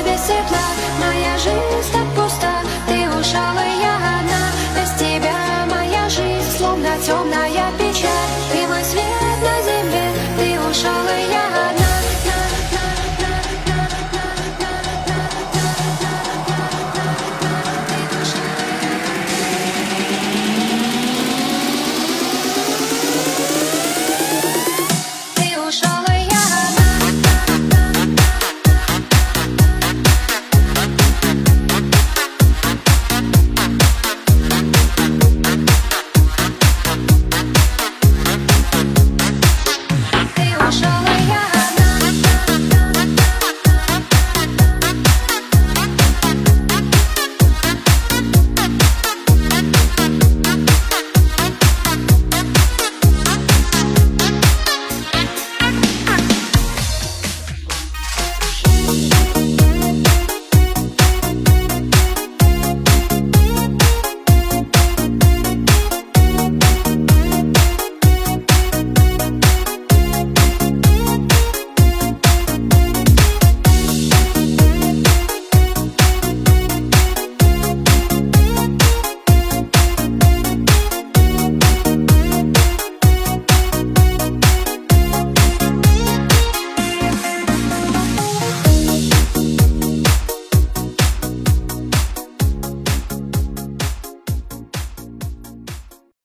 небе светла, моя жизнь так пуста, ты ушла.